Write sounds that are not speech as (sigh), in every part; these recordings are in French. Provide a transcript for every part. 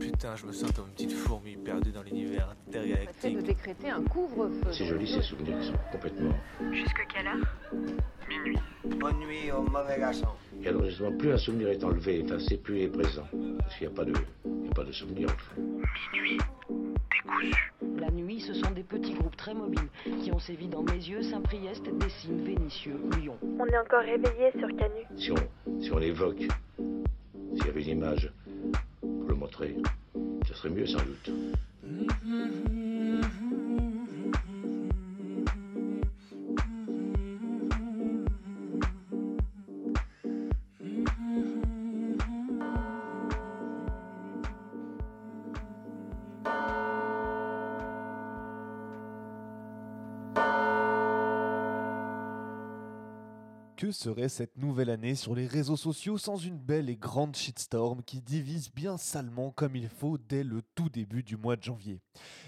Putain, je me sens comme une petite fourmi perdue dans l'univers intergalactique. de décréter un couvre-feu. C'est joli ces souvenirs qui sont complètement. Jusque quelle heure? Minuit. Bonne nuit au mauvais garçon. Et alors justement, plus un souvenir est enlevé, effacé, plus il est présent. Parce qu'il n'y a pas de, il n'y a pas de souvenir en fait. Minuit. Décousu. La nuit, ce sont des petits groupes très mobiles qui ont sévi dans Mézieux, Saint-Priest, Dessines, Vénissieux, Lyon. On est encore réveillé sur Canu. Si on, si on l'évoque, s'il y avait une image le montrer, ce serait mieux sans doute. Cette nouvelle année sur les réseaux sociaux sans une belle et grande shitstorm qui divise bien salement comme il faut dès le tout début du mois de janvier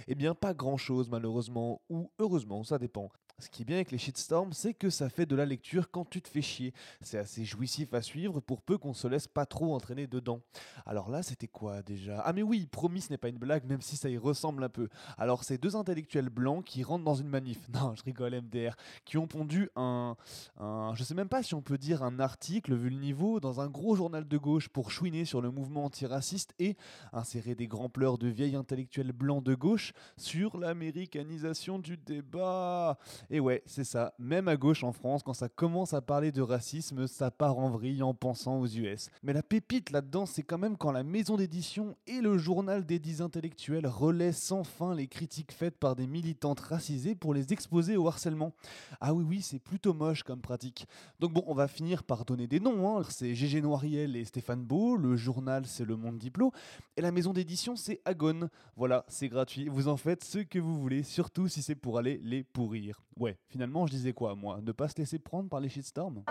Eh bien pas grand chose malheureusement, ou heureusement, ça dépend. Ce qui est bien avec les shitstorms, c'est que ça fait de la lecture quand tu te fais chier. C'est assez jouissif à suivre pour peu qu'on se laisse pas trop entraîner dedans. Alors là, c'était quoi déjà? Ah mais oui, promis, ce n'est pas une blague, même si ça y ressemble un peu. Alors c'est deux intellectuels blancs qui rentrent dans une manif. (laughs) Non, je rigole, MDR. Qui ont pondu un, un je sais même pas si on peut dire un article, vu le niveau, dans un gros journal de gauche pour chouiner sur le mouvement antiraciste et insérer des grands pleurs de vieilles intellectuels blancs de gauche sur l'américanisation du débat. Et ouais, c'est ça. Même à gauche en France, quand ça commence à parler de racisme, ça part en vrille en pensant aux US. Mais la pépite là-dedans, c'est quand même quand la maison d'édition et le journal des dix intellectuels relaient sans fin les critiques faites par des militantes racisées pour les exposer au harcèlement. Ah oui, oui, c'est plutôt moche comme pratique. Donc bon, on va finir par donner des noms. Hein. C'est Gégé Noiriel et Stéphane Beau. Le journal, c'est Le Monde Diplo. Et la maison d'édition, c'est Agone. Voilà, c'est gratuit. Vous en faites ce que vous voulez, surtout si c'est pour aller les pourrir. Ouais, finalement, je disais quoi, moi? Ne pas se laisser prendre par les shitstorms?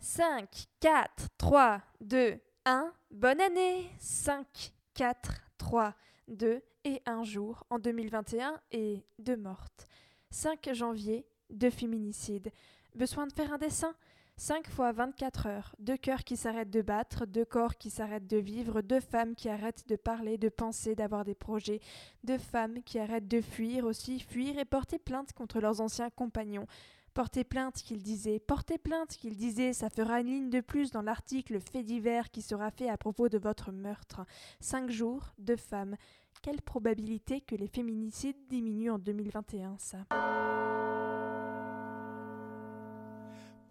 5, 4, 3, 2, 1. Bonne année 5, 4, 3, 2 et 1 jour en 2021 et deux mortes. 5 janvier, deux féminicides. Besoin de faire un dessin? 5 fois 24 heures, deux cœurs qui s'arrêtent de battre, deux corps qui s'arrêtent de vivre, deux femmes qui arrêtent de parler, de penser, d'avoir des projets, deux femmes qui arrêtent de fuir aussi, fuir et porter plainte contre leurs anciens compagnons. Porter plainte, qu'il disait, porter plainte, qu'il disait, ça fera une ligne de plus dans l'article fait divers qui sera fait à propos de votre meurtre. Cinq jours, deux femmes. Quelle probabilité que les féminicides diminuent en 2021, ça?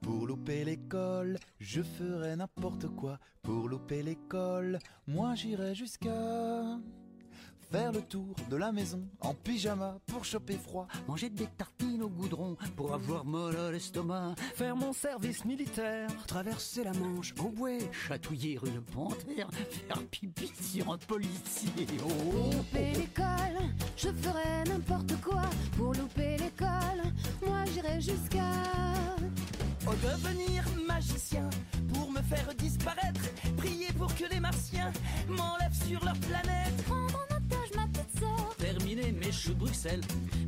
Pour louper l'école, je ferai n'importe quoi. Pour louper l'école, moi j'irai jusqu'à faire le tour de la maison en pyjama pour choper froid. Manger des tartines au goudron pour avoir mal à l'estomac. Faire mon service militaire. Traverser la Manche au bouet. Chatouiller une panthère. Faire pipi sur un policier. Oh. Pour louper l'école, je ferai n'importe quoi. Pour louper l'école, moi j'irai jusqu'à Oh, devenir magicien pour me faire disparaître. Prier pour que les martiens m'enlèvent sur leur planète. Prendre en otage ma petite sœur. Terminer mes choux de Bruxelles.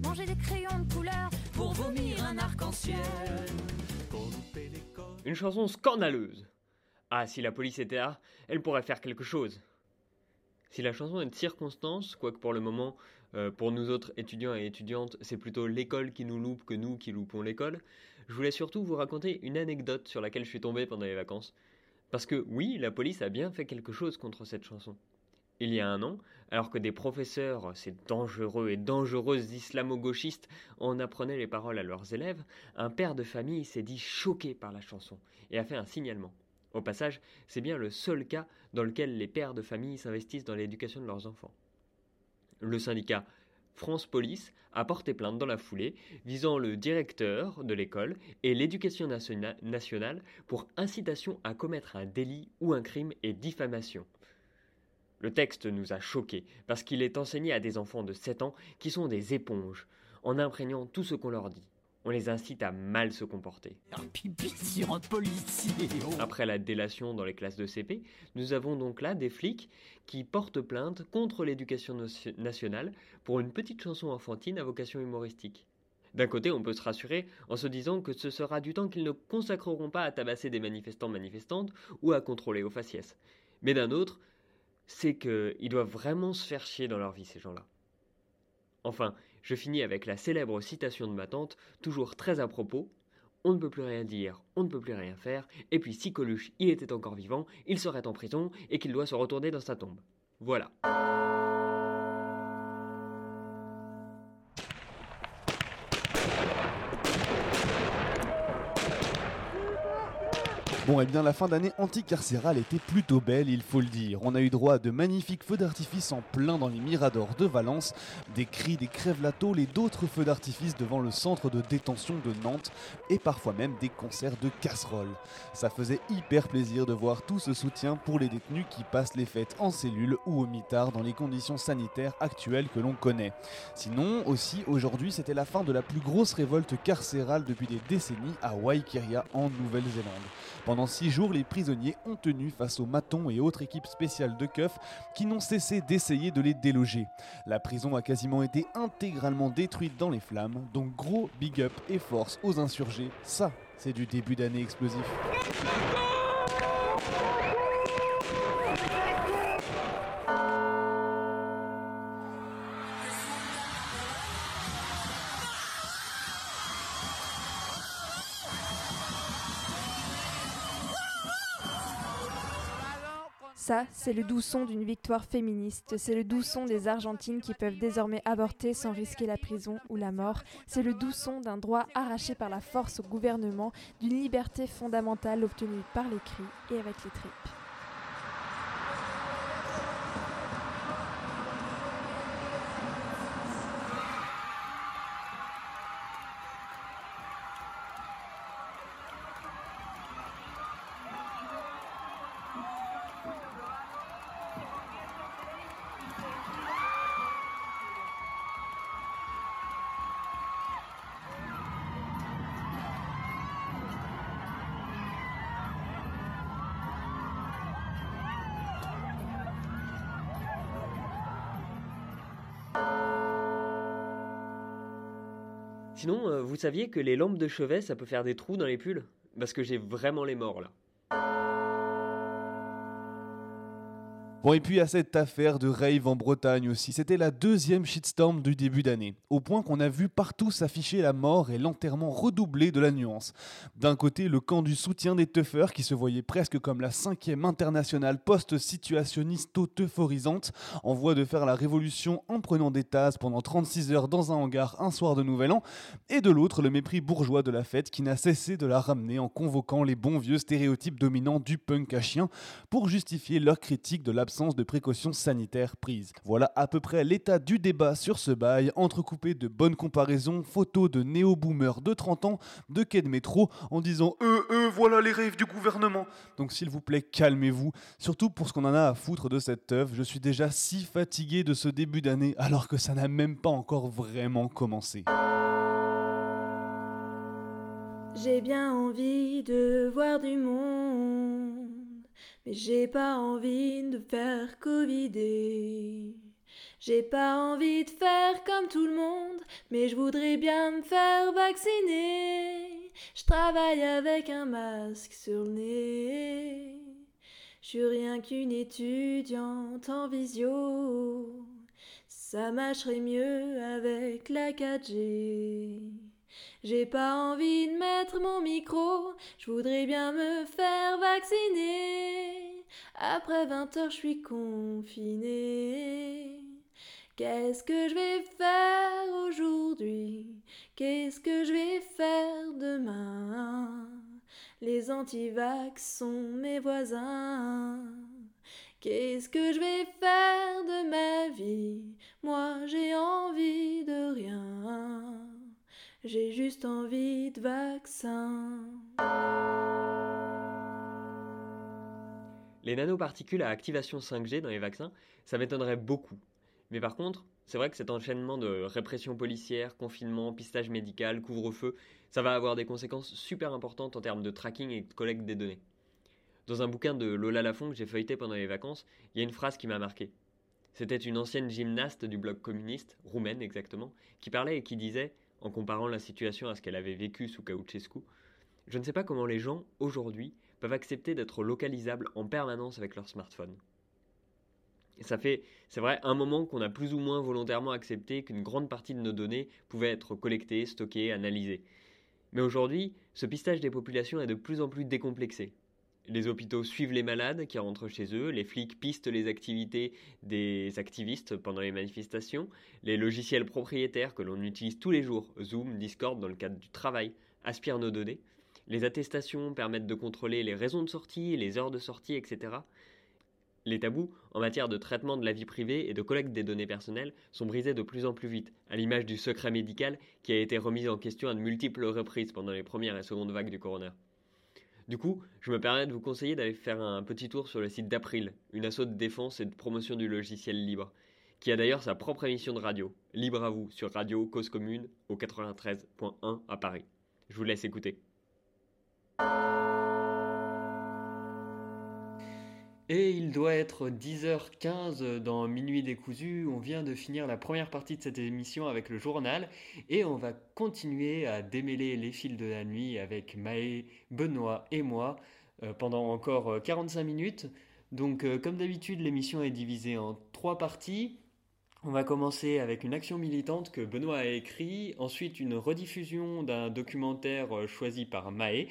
Manger des crayons de couleur pour vomir un arc-en-ciel. Une chanson scandaleuse. Ah, si la police était là, elle pourrait faire quelque chose. Si la chanson est de circonstance, quoique pour le moment, euh, pour nous autres étudiants et étudiantes, c'est plutôt l'école qui nous loupe que nous qui loupons l'école, je voulais surtout vous raconter une anecdote sur laquelle je suis tombé pendant les vacances. Parce que oui, la police a bien fait quelque chose contre cette chanson. Il y a un an, alors que des professeurs, ces dangereux et dangereuses islamo-gauchistes, en apprenaient les paroles à leurs élèves, un père de famille s'est dit choqué par la chanson et a fait un signalement. Au passage, c'est bien le seul cas dans lequel les pères de famille s'investissent dans l'éducation de leurs enfants. Le syndicat France Police a porté plainte dans la foulée visant le directeur de l'école et l'éducation nationale pour incitation à commettre un délit ou un crime et diffamation. Le texte nous a choqués parce qu'il est enseigné à des enfants de 7 ans qui sont des éponges, en imprégnant tout ce qu'on leur dit. On les incite à mal se comporter. Un pipi sur un policier. Oh. Après la délation dans les classes de CP, nous avons donc là des flics qui portent plainte contre l'éducation nationale pour une petite chanson enfantine à vocation humoristique. D'un côté, on peut se rassurer en se disant que ce sera du temps qu'ils ne consacreront pas à tabasser des manifestants manifestantes ou à contrôler aux faciès. Mais d'un autre, c'est qu'ils doivent vraiment se faire chier dans leur vie, ces gens-là. Enfin, je finis avec la célèbre citation de ma tante, toujours très à propos. On ne peut plus rien dire, on ne peut plus rien faire, et puis si Coluche, il était encore vivant, il serait en prison et qu'il doit se retourner dans sa tombe. Voilà. Bon, et bien la fin d'année anticarcérale était plutôt belle, il faut le dire. On a eu droit à de magnifiques feux d'artifice en plein dans les miradors de Valence, des cris, des crèves et d'autres feux d'artifice devant le centre de détention de Nantes, et parfois même des concerts de casseroles. Ça faisait hyper plaisir de voir tout ce soutien pour les détenus qui passent les fêtes en cellule ou au mitard dans les conditions sanitaires actuelles que l'on connaît. Sinon, aussi, aujourd'hui, c'était la fin de la plus grosse révolte carcérale depuis des décennies à Waikiria en Nouvelle-Zélande. Six jours, les prisonniers ont tenu face aux matons et autres équipes spéciales de keufs qui n'ont cessé d'essayer de les déloger. La prison a quasiment été intégralement détruite dans les flammes, donc gros big up et force aux insurgés, ça c'est du début d'année explosif. Ça, c'est le doux son d'une victoire féministe. C'est le doux son des Argentines qui peuvent désormais avorter sans risquer la prison ou la mort. C'est le doux son d'un droit arraché par la force au gouvernement, d'une liberté fondamentale obtenue par les cris et avec les tripes. Sinon, euh, vous saviez que les lampes de chevet, ça peut faire des trous dans les pulls? Parce que j'ai vraiment les morts là. Bon, et puis à cette affaire de rave en Bretagne aussi, c'était la deuxième shitstorm du début d'année, au point qu'on a vu partout s'afficher la mort et l'enterrement redoublé de la nuance. D'un côté, le camp du soutien des tuffers, qui se voyait presque comme la cinquième internationale post-situationisto-euphorisante, en voie de faire la révolution en prenant des tasses pendant 36 heures dans un hangar un soir de Nouvel An, et de l'autre, le mépris bourgeois de la fête qui n'a cessé de la ramener en convoquant les bons vieux stéréotypes dominants du punk à chien pour justifier leur critique de la de précautions sanitaires prises. Voilà à peu près l'état du débat sur ce bail, entrecoupé de bonnes comparaisons, photos de néo-boomers de 30 ans, de quai de métro, en disant Euh, euh, voilà les rêves du gouvernement. Donc s'il vous plaît, calmez-vous. Surtout pour ce qu'on en a à foutre de cette œuvre, je suis déjà si fatigué de ce début d'année, alors que ça n'a même pas encore vraiment commencé. J'ai bien envie de voir du monde. Mais j'ai pas envie de faire covider. J'ai pas envie de faire comme tout le monde, mais je voudrais bien me faire vacciner. Je travaille avec un masque sur le nez. Je suis rien qu'une étudiante en visio. Ça marcherait mieux avec la 4G. J'ai pas envie de mettre mon micro, je voudrais bien me faire vacciner. Après 20 heures, je suis confinée. Qu'est-ce que je vais faire aujourd'hui? Qu'est-ce que je vais faire demain? Les antivax sont mes voisins. Qu'est-ce que je vais faire de ma vie? Moi j'ai envie de rien. J'ai juste envie de vaccin. Les nanoparticules à activation 5G dans les vaccins, ça m'étonnerait beaucoup. Mais par contre, c'est vrai que cet enchaînement de répression policière, confinement, pistage médical, couvre-feu, ça va avoir des conséquences super importantes en termes de tracking et de collecte des données. Dans un bouquin de Lola Lafont que j'ai feuilleté pendant les vacances, il y a une phrase qui m'a marqué. C'était une ancienne gymnaste du bloc communiste, roumaine exactement, qui parlait et qui disait en comparant la situation à ce qu'elle avait vécu sous Ceausescu, je ne sais pas comment les gens, aujourd'hui, peuvent accepter d'être localisables en permanence avec leur smartphone. Ça fait, c'est vrai, un moment qu'on a plus ou moins volontairement accepté qu'une grande partie de nos données pouvaient être collectées, stockées, analysées. Mais aujourd'hui, ce pistage des populations est de plus en plus décomplexé. Les hôpitaux suivent les malades qui rentrent chez eux, les flics pistent les activités des activistes pendant les manifestations, les logiciels propriétaires que l'on utilise tous les jours, Zoom, Discord dans le cadre du travail, aspirent nos données, les attestations permettent de contrôler les raisons de sortie, les heures de sortie, etc. Les tabous en matière de traitement de la vie privée et de collecte des données personnelles sont brisés de plus en plus vite, à l'image du secret médical qui a été remis en question à de multiples reprises pendant les premières et secondes vagues du corona. Du coup, je me permets de vous conseiller d'aller faire un petit tour sur le site d'April, une asso de défense et de promotion du logiciel libre, qui a d'ailleurs sa propre émission de radio, Libre à vous, sur Radio Cause Commune au 93.1 à Paris. Je vous laisse écouter. Et il doit être 10h15 dans Minuit décousu. On vient de finir la première partie de cette émission avec le journal et on va continuer à démêler les fils de la nuit avec Maë, Benoît et moi euh, pendant encore 45 minutes. Donc euh, comme d'habitude l'émission est divisée en trois parties. On va commencer avec une action militante que Benoît a écrit, ensuite une rediffusion d'un documentaire euh, choisi par Maë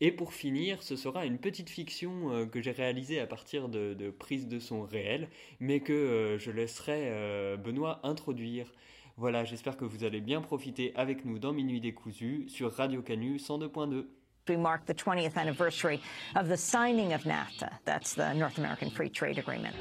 et pour finir, ce sera une petite fiction euh, que j'ai réalisée à partir de, prises de son réel, mais que euh, je laisserai euh, Benoît introduire. Voilà, j'espère que vous allez bien profiter avec nous dans Minuit décousu sur Radio Canu 102.2. We mark the 20th anniversary of the signing of NAFTA. That's the North American Free Trade Agreement.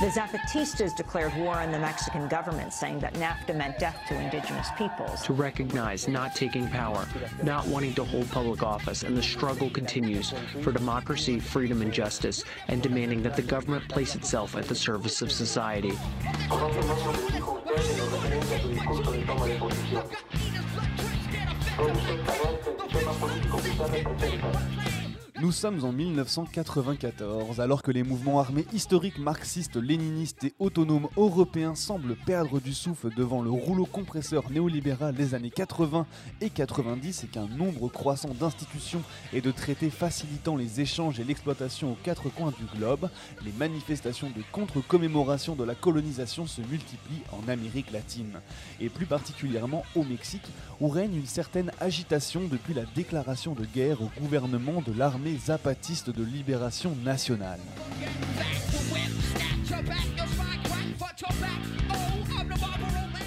The Zapatistas declared war on the Mexican government, saying that NAFTA meant death to indigenous peoples. To recognize not taking power, not wanting to hold public office, and the struggle continues for democracy, freedom, and justice, and demanding that the government place itself at the service of society. Nous sommes en 1994, alors que les mouvements armés historiques marxistes, léninistes et autonomes européens semblent perdre du souffle devant le rouleau compresseur néolibéral des années 80 et 90 et qu'un nombre croissant d'institutions et de traités facilitant les échanges et l'exploitation aux quatre coins du globe, les manifestations de contre-commémoration de la colonisation se multiplient en Amérique latine, et plus particulièrement au Mexique, où règne une certaine agitation depuis la déclaration de guerre au gouvernement de l'armée zapatiste de libération nationale.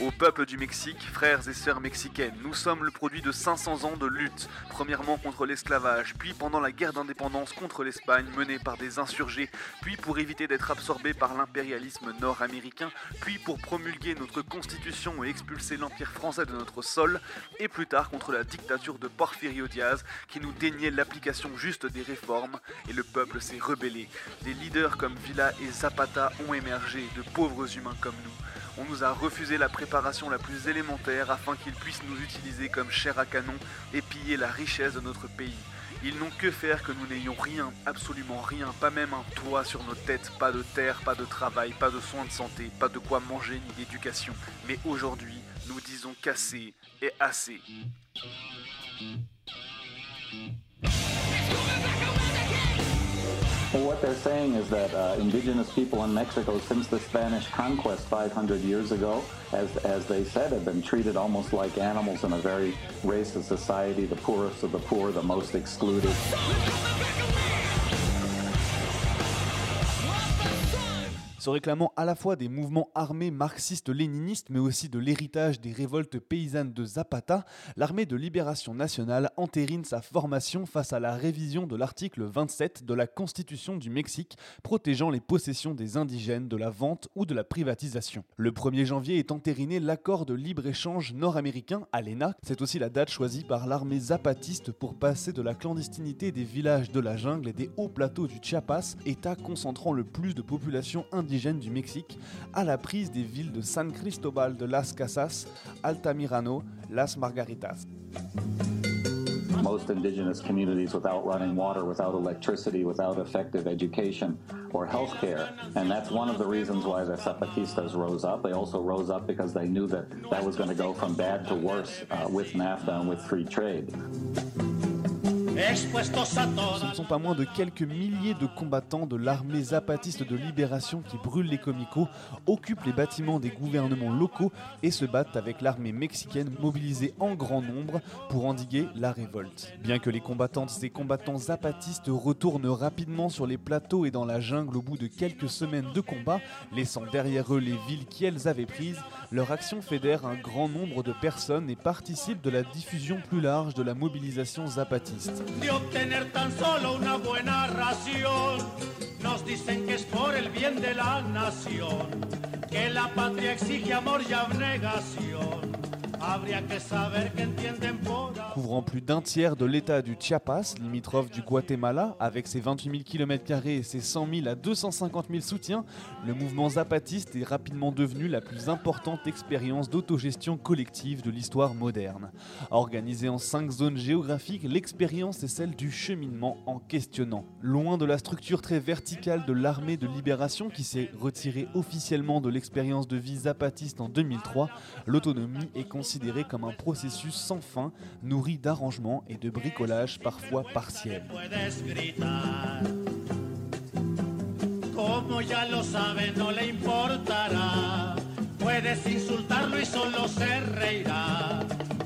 Au peuple du Mexique, frères et sœurs mexicaines, nous sommes le produit de 500 ans de lutte, premièrement contre l'esclavage, puis pendant la guerre d'indépendance contre l'Espagne menée par des insurgés, puis pour éviter d'être absorbés par l'impérialisme nord-américain, puis pour promulguer notre constitution et expulser l'empire français de notre sol, et plus tard contre la dictature de Porfirio Diaz qui nous déniait l'application juste des réformes, et le peuple s'est rebellé. Des leaders comme Villa et Zapata ont émergé, de pauvres humains comme nous. On nous a refusé la préparation la plus élémentaire afin qu'ils puissent nous utiliser comme chair à canon et piller la richesse de notre pays. Ils n'ont que faire que nous n'ayons rien, absolument rien, pas même un toit sur nos têtes, pas de terre, pas de travail, pas de soins de santé, pas de quoi manger ni d'éducation. Mais aujourd'hui, nous disons qu'assez et assez. Well, what they're saying is that uh, indigenous people in Mexico, since the Spanish conquest 500 years ago, as, as they said, have been treated almost like animals in a very racist society, the poorest of the poor, the most excluded. Se réclamant à la fois des mouvements armés marxistes-léninistes mais aussi de l'héritage des révoltes paysannes de Zapata, l'armée de libération nationale entérine sa formation face à la révision de l'article 27 de la Constitution du Mexique protégeant les possessions des indigènes de la vente ou de la privatisation. Le 1er janvier est entériné l'accord de libre-échange nord-américain, ALENA. C'est aussi la date choisie par l'armée zapatiste pour passer de la clandestinité des villages de la jungle et des hauts plateaux du Chiapas, état concentrant le plus de population indigène du Mexique à la prise des villes de San Cristobal de las Casas, Altamirano, Las Margaritas. Most indigenous communities without running water, without electricity, without effective education or health care. And that's one of the reasons why the Zapatistas rose up. They also rose up because they knew that that was going to go from bad to worse uh, with NAFTA and with free trade. Ce ne sont pas moins de quelques milliers de combattants de l'armée zapatiste de libération qui brûlent les comicos, occupent les bâtiments des gouvernements locaux et se battent avec l'armée mexicaine mobilisée en grand nombre pour endiguer la révolte. Bien que les combattantes et combattants zapatistes retournent rapidement sur les plateaux et dans la jungle au bout de quelques semaines de combat, laissant derrière eux les villes qu'elles avaient prises, leur action fédère un grand nombre de personnes et participe de la diffusion plus large de la mobilisation zapatiste. De obtener tan solo una buena ración. Nos dicen que es por el bien de la nación, que la patria exige amor y abnegación. Couvrant plus d'un tiers de l'état du Chiapas, limitrophe du Guatemala, avec ses 28 000 km et ses 100 000 à 250 000 soutiens, le mouvement zapatiste est rapidement devenu la plus importante expérience d'autogestion collective de l'histoire moderne. Organisée en cinq zones géographiques, l'expérience est celle du cheminement en questionnant. Loin de la structure très verticale de l'armée de libération qui s'est retirée officiellement de l'expérience de vie zapatiste en 2003, l'autonomie est considérée comme un processus sans fin, nourri d'arrangements et de bricolage parfois partiels. Como ya lo sabe, no le importará. Puedes insultarlo y solo se reirá.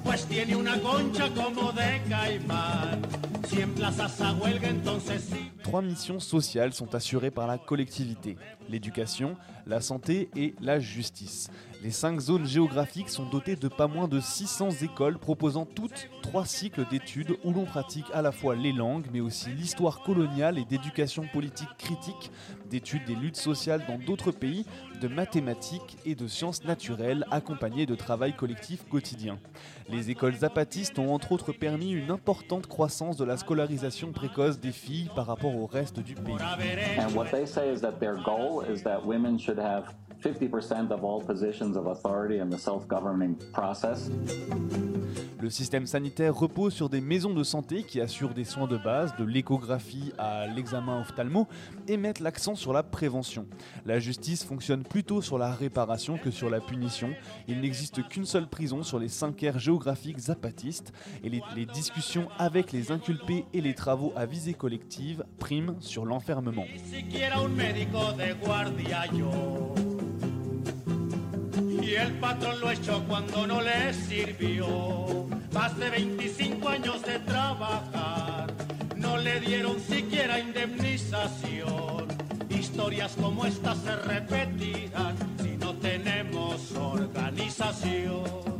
Pues tiene una concha como de caimán. Si emplazas a huelga, entonces sí. Trois missions sociales sont assurées par la collectivité l'éducation, la santé et la justice. Les cinq zones géographiques sont dotées de pas moins de 600 écoles proposant toutes trois cycles d'études où l'on pratique à la fois les langues, mais aussi l'histoire coloniale et d'éducation politique critique, d'études des luttes sociales dans d'autres pays, de mathématiques et de sciences naturelles accompagnées de travail collectif quotidien. Les écoles zapatistes ont entre autres permis une importante croissance de la scolarisation précoce des filles par rapport au reste du pays. And what they say is that their goal is that women should have 50% of all positions of authority in the self-governing process. Le système sanitaire repose sur des maisons de santé qui assurent des soins de base, de l'échographie à l'examen ophtalmo, et mettent l'accent sur la prévention. La justice fonctionne plutôt sur la réparation que sur la punition. Il n'existe qu'une seule prison sur les cinq aires géographiques zapatistes, et les, les discussions avec les inculpés et les travaux à visée collective priment sur l'enfermement. Y el patrón lo echó cuando no le sirvió. Más de 25 años de trabajar, no le dieron siquiera indemnización. Historias como estas se repetirán si no tenemos organización.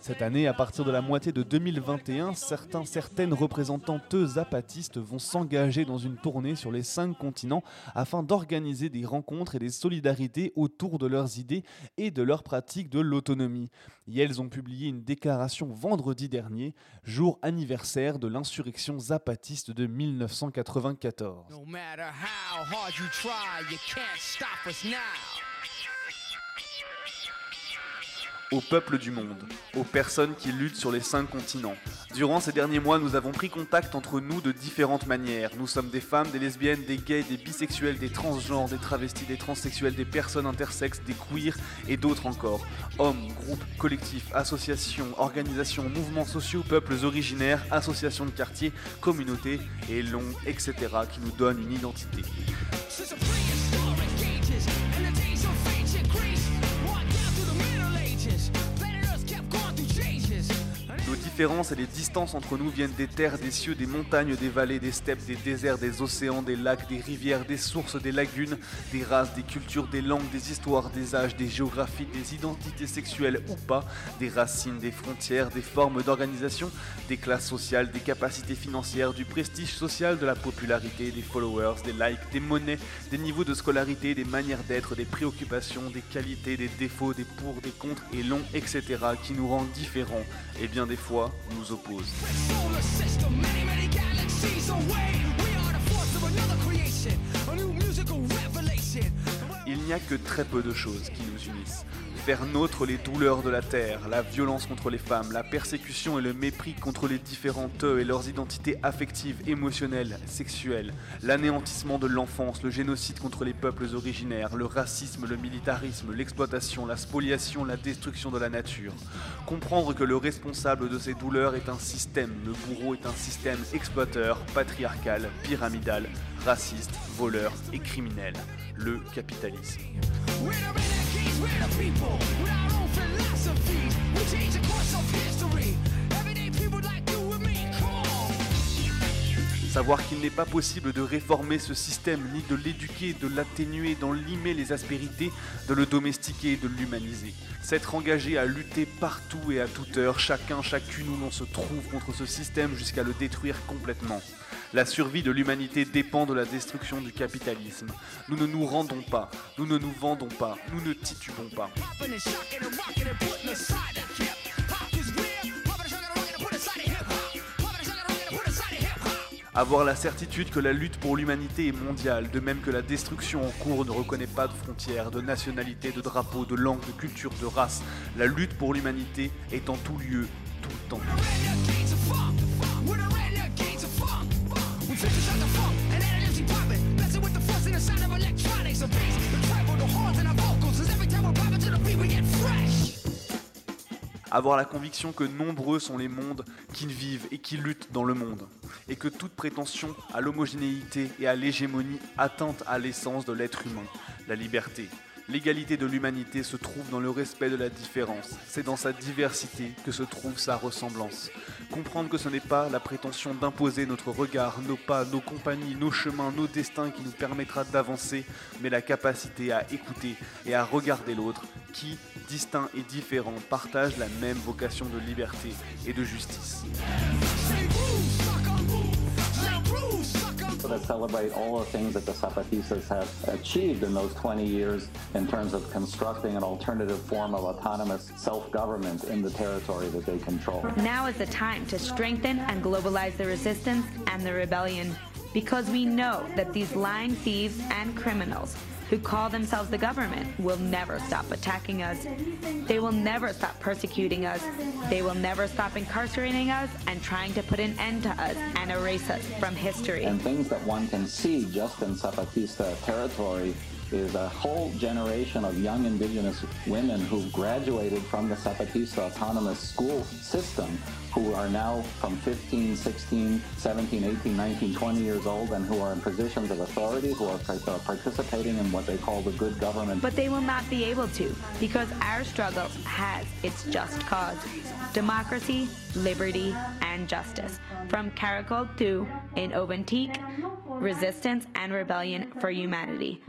Cette année, à partir de la moitié de 2021, certains, certaines représentantes zapatistes vont s'engager dans une tournée sur les cinq continents afin d'organiser des rencontres et des solidarités autour de leurs idées et de leur pratique de l'autonomie. Et elles ont publié une déclaration vendredi dernier, jour anniversaire de l'insurrection zapatiste de 1994. No Au peuple du monde, aux personnes qui luttent sur les cinq continents. Durant ces derniers mois, nous avons pris contact entre nous de différentes manières. Nous sommes des femmes, des lesbiennes, des gays, des bisexuels, des transgenres, des travestis, des transsexuels, des personnes intersexes, des queers et d'autres encore. Hommes, groupes, collectifs, associations, organisations, mouvements sociaux, peuples originaires, associations de quartiers, communautés et longs, etc. qui nous donnent une identité. Différences et les distances entre nous viennent des terres, des cieux, des montagnes, des vallées, des steppes, des déserts, des océans, des lacs, des rivières, des sources, des lagunes, des races, des cultures, des langues, des histoires, des âges, des géographies, des identités sexuelles ou pas, des racines, des frontières, des formes d'organisation, des classes sociales, des capacités financières, du prestige social, de la popularité, des followers, des likes, des monnaies, des niveaux de scolarité, des manières d'être, des préoccupations, des qualités, des défauts, des pour, des contre et longs, etc. qui nous rendent différents et bien des fois nous. Il n'y a que très peu de choses qui nous unissent. Faire nôtre les douleurs de la terre, la violence contre les femmes, la persécution et le mépris contre les différentes eux et leurs identités affectives, émotionnelles, sexuelles, l'anéantissement de l'enfance, le génocide contre les peuples originaires, le racisme, le militarisme, l'exploitation, la spoliation, la destruction de la nature. Comprendre que le responsable de ces douleurs est un système, le bourreau est un système exploiteur, patriarcal, pyramidal, raciste, voleur et criminel, le capitalisme. Savoir qu'il n'est pas possible de réformer ce système, ni de l'éduquer, de l'atténuer, d'en limer les aspérités, de le domestiquer et de l'humaniser. S'être engagé à lutter partout et à toute heure, chacun, chacune où l'on se trouve contre ce système jusqu'à le détruire complètement. La survie de l'humanité dépend de la destruction du capitalisme. Nous ne nous rendons pas, nous ne nous vendons pas, nous ne titubons pas. Avoir la certitude que la lutte pour l'humanité est mondiale, de même que la destruction en cours ne reconnaît pas de frontières, de nationalité, de drapeau, de langue, de culture, de race. La lutte pour l'humanité est en tout lieu, tout le temps. Avoir la conviction que nombreux sont les mondes qui vivent et qui luttent dans le monde, et que toute prétention à l'homogénéité et à l'hégémonie atteinte à l'essence de l'être humain, la liberté, L'égalité de l'humanité se trouve dans le respect de la différence. C'est dans sa diversité que se trouve sa ressemblance. Comprendre que ce n'est pas la prétention d'imposer notre regard, nos pas, nos compagnies, nos chemins, nos destins qui nous permettra d'avancer, mais la capacité à écouter et à regarder l'autre qui, distinct et différent, partage la même vocation de liberté et de justice. That celebrate all the things that the Zapatistas have achieved in those 20 years in terms of constructing an alternative form of autonomous self-government in the territory that they control. Now is the time to strengthen and globalize the resistance and the rebellion because we know that these lying thieves and criminals who call themselves the government will never stop attacking us. They will never stop persecuting us. They will never stop incarcerating us and trying to put an end to us and erase us from history. And things that one can see just in Zapatista territory is a whole generation of young indigenous women who graduated from the Zapatista autonomous school system who are now from 15, 16, 17, 18, 19, 20 years old and who are in positions of authority, who are uh, participating in what they call the good government. But they will not be able to because our struggle has its just cause. Democracy, liberty, and justice. From Caracol to in Oventique, resistance and rebellion for humanity.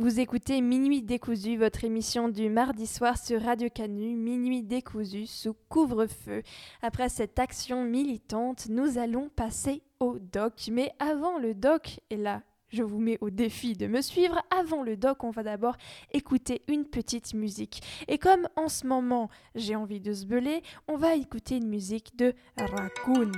Vous écoutez Minuit décousu, votre émission du mardi soir sur Radio Canu, Minuit décousu sous couvre-feu. Après cette action militante, nous allons passer au doc. Mais avant le doc, et là je vous mets au défi de me suivre, avant le doc, on va d'abord écouter une petite musique. Et comme en ce moment j'ai envie de se beler, on va écouter une musique de Raccoon.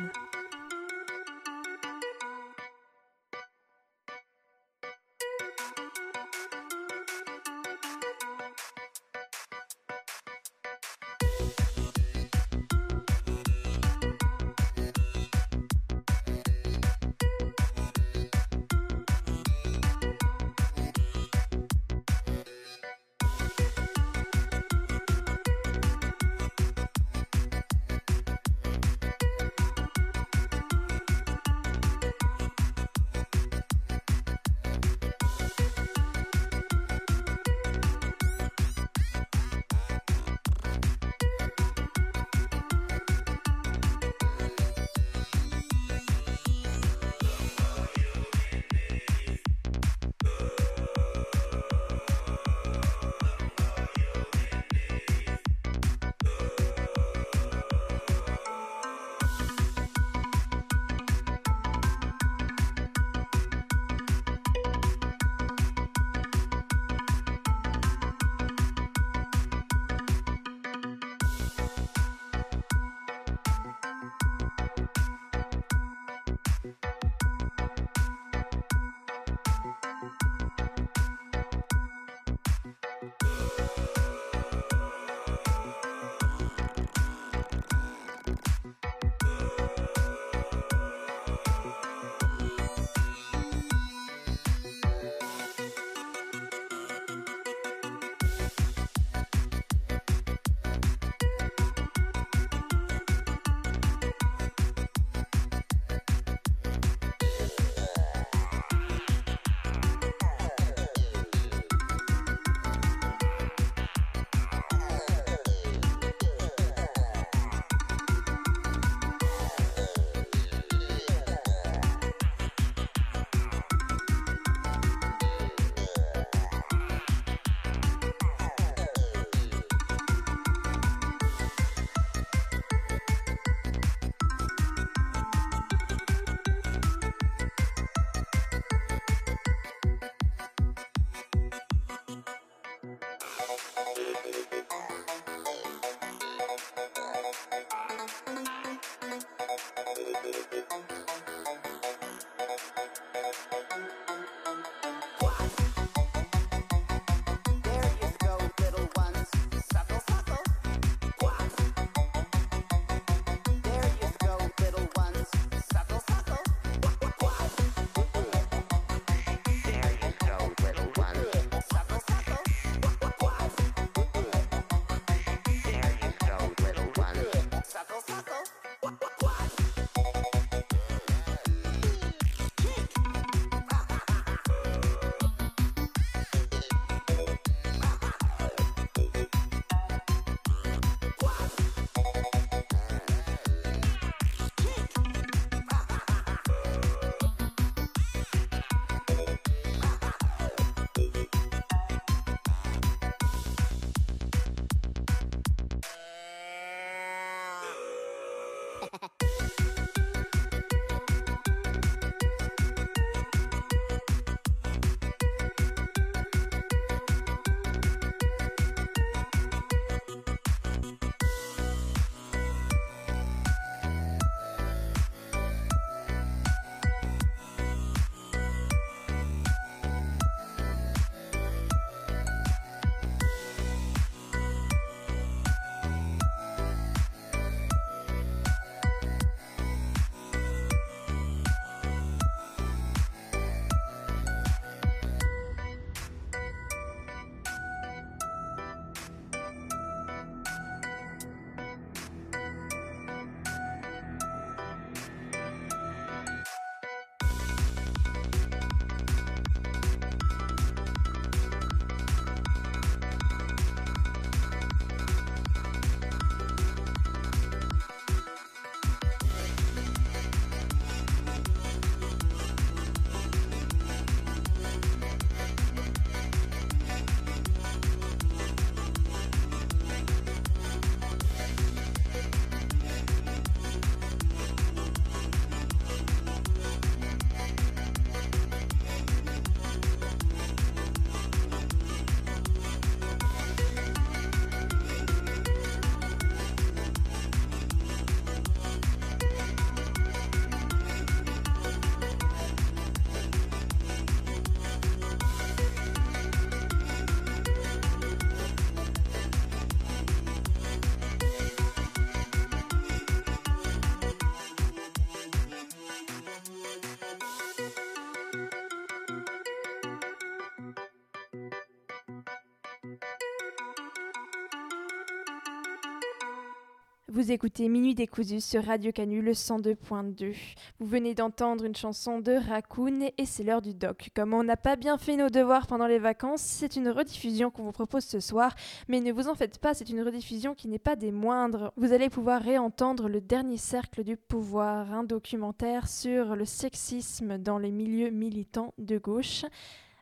Vous écoutez Minuit décousu sur Radio Canu le 102.2. Vous venez d'entendre une chanson de Raccoon et c'est l'heure du doc. Comme on n'a pas bien fait nos devoirs pendant les vacances, c'est une rediffusion qu'on vous propose ce soir, mais ne vous en faites pas, c'est une rediffusion qui n'est pas des moindres. Vous allez pouvoir réentendre Le dernier cercle du pouvoir, un documentaire sur le sexisme dans les milieux militants de gauche.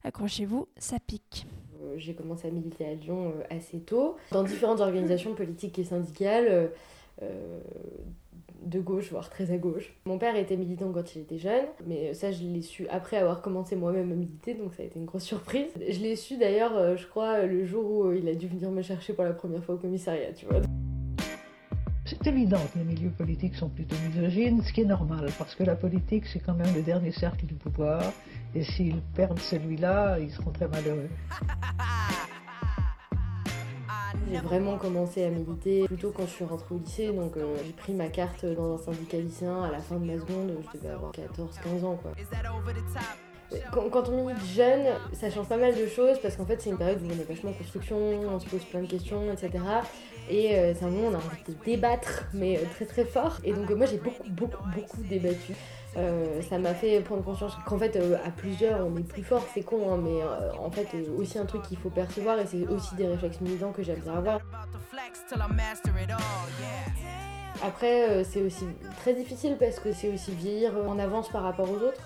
Accrochez-vous, ça pique. Euh, J'ai commencé à militer à Lyon euh, assez tôt, dans différentes organisations politiques et syndicales, euh, euh, de gauche, voire très à gauche. Mon père était militant quand il était jeune, mais ça je l'ai su après avoir commencé moi-même à militer, donc ça a été une grosse surprise. Je l'ai su d'ailleurs, euh, je crois, le jour où euh, il a dû venir me chercher pour la première fois au commissariat, tu vois. C'est évident que les milieux politiques sont plutôt misogynes, ce qui est normal, parce que la politique, c'est quand même le dernier cercle du pouvoir, et s'ils perdent celui-là, ils seront très malheureux. (laughs) J'ai vraiment commencé à militer plutôt quand je suis rentrée au lycée, donc euh, j'ai pris ma carte dans un syndicat lycéen à la fin de ma seconde, je devais avoir 14-15 ans quoi. Quand, on milite jeune, ça change pas mal de choses parce qu'en fait c'est une période où on est vachement en construction, on se pose plein de questions, etc. Et euh, c'est un moment où on a envie de débattre, mais euh, très très fort. Et donc moi j'ai beaucoup beaucoup beaucoup débattu. Euh, ça m'a fait prendre conscience qu'en fait euh, à plusieurs on est plus fort, c'est con, hein, mais en fait aussi un truc qu'il faut percevoir et c'est aussi des réflexes militants que j'aime avoir. Après, c'est aussi très difficile parce que c'est aussi vieillir en avance par rapport aux autres.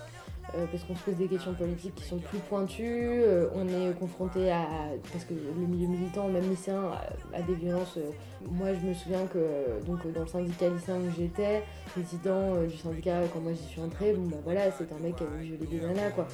Euh, parce qu'on se pose des questions politiques qui sont plus pointues, euh, on est confronté à. Parce que le milieu militant, même lycéen, a, a des violences. euh, moi, je me souviens que donc, dans le syndicat lycéen où j'étais, président du syndicat, quand moi j'y suis entrée, bon bah voilà, c'est un mec qui avait violé des nanas quoi.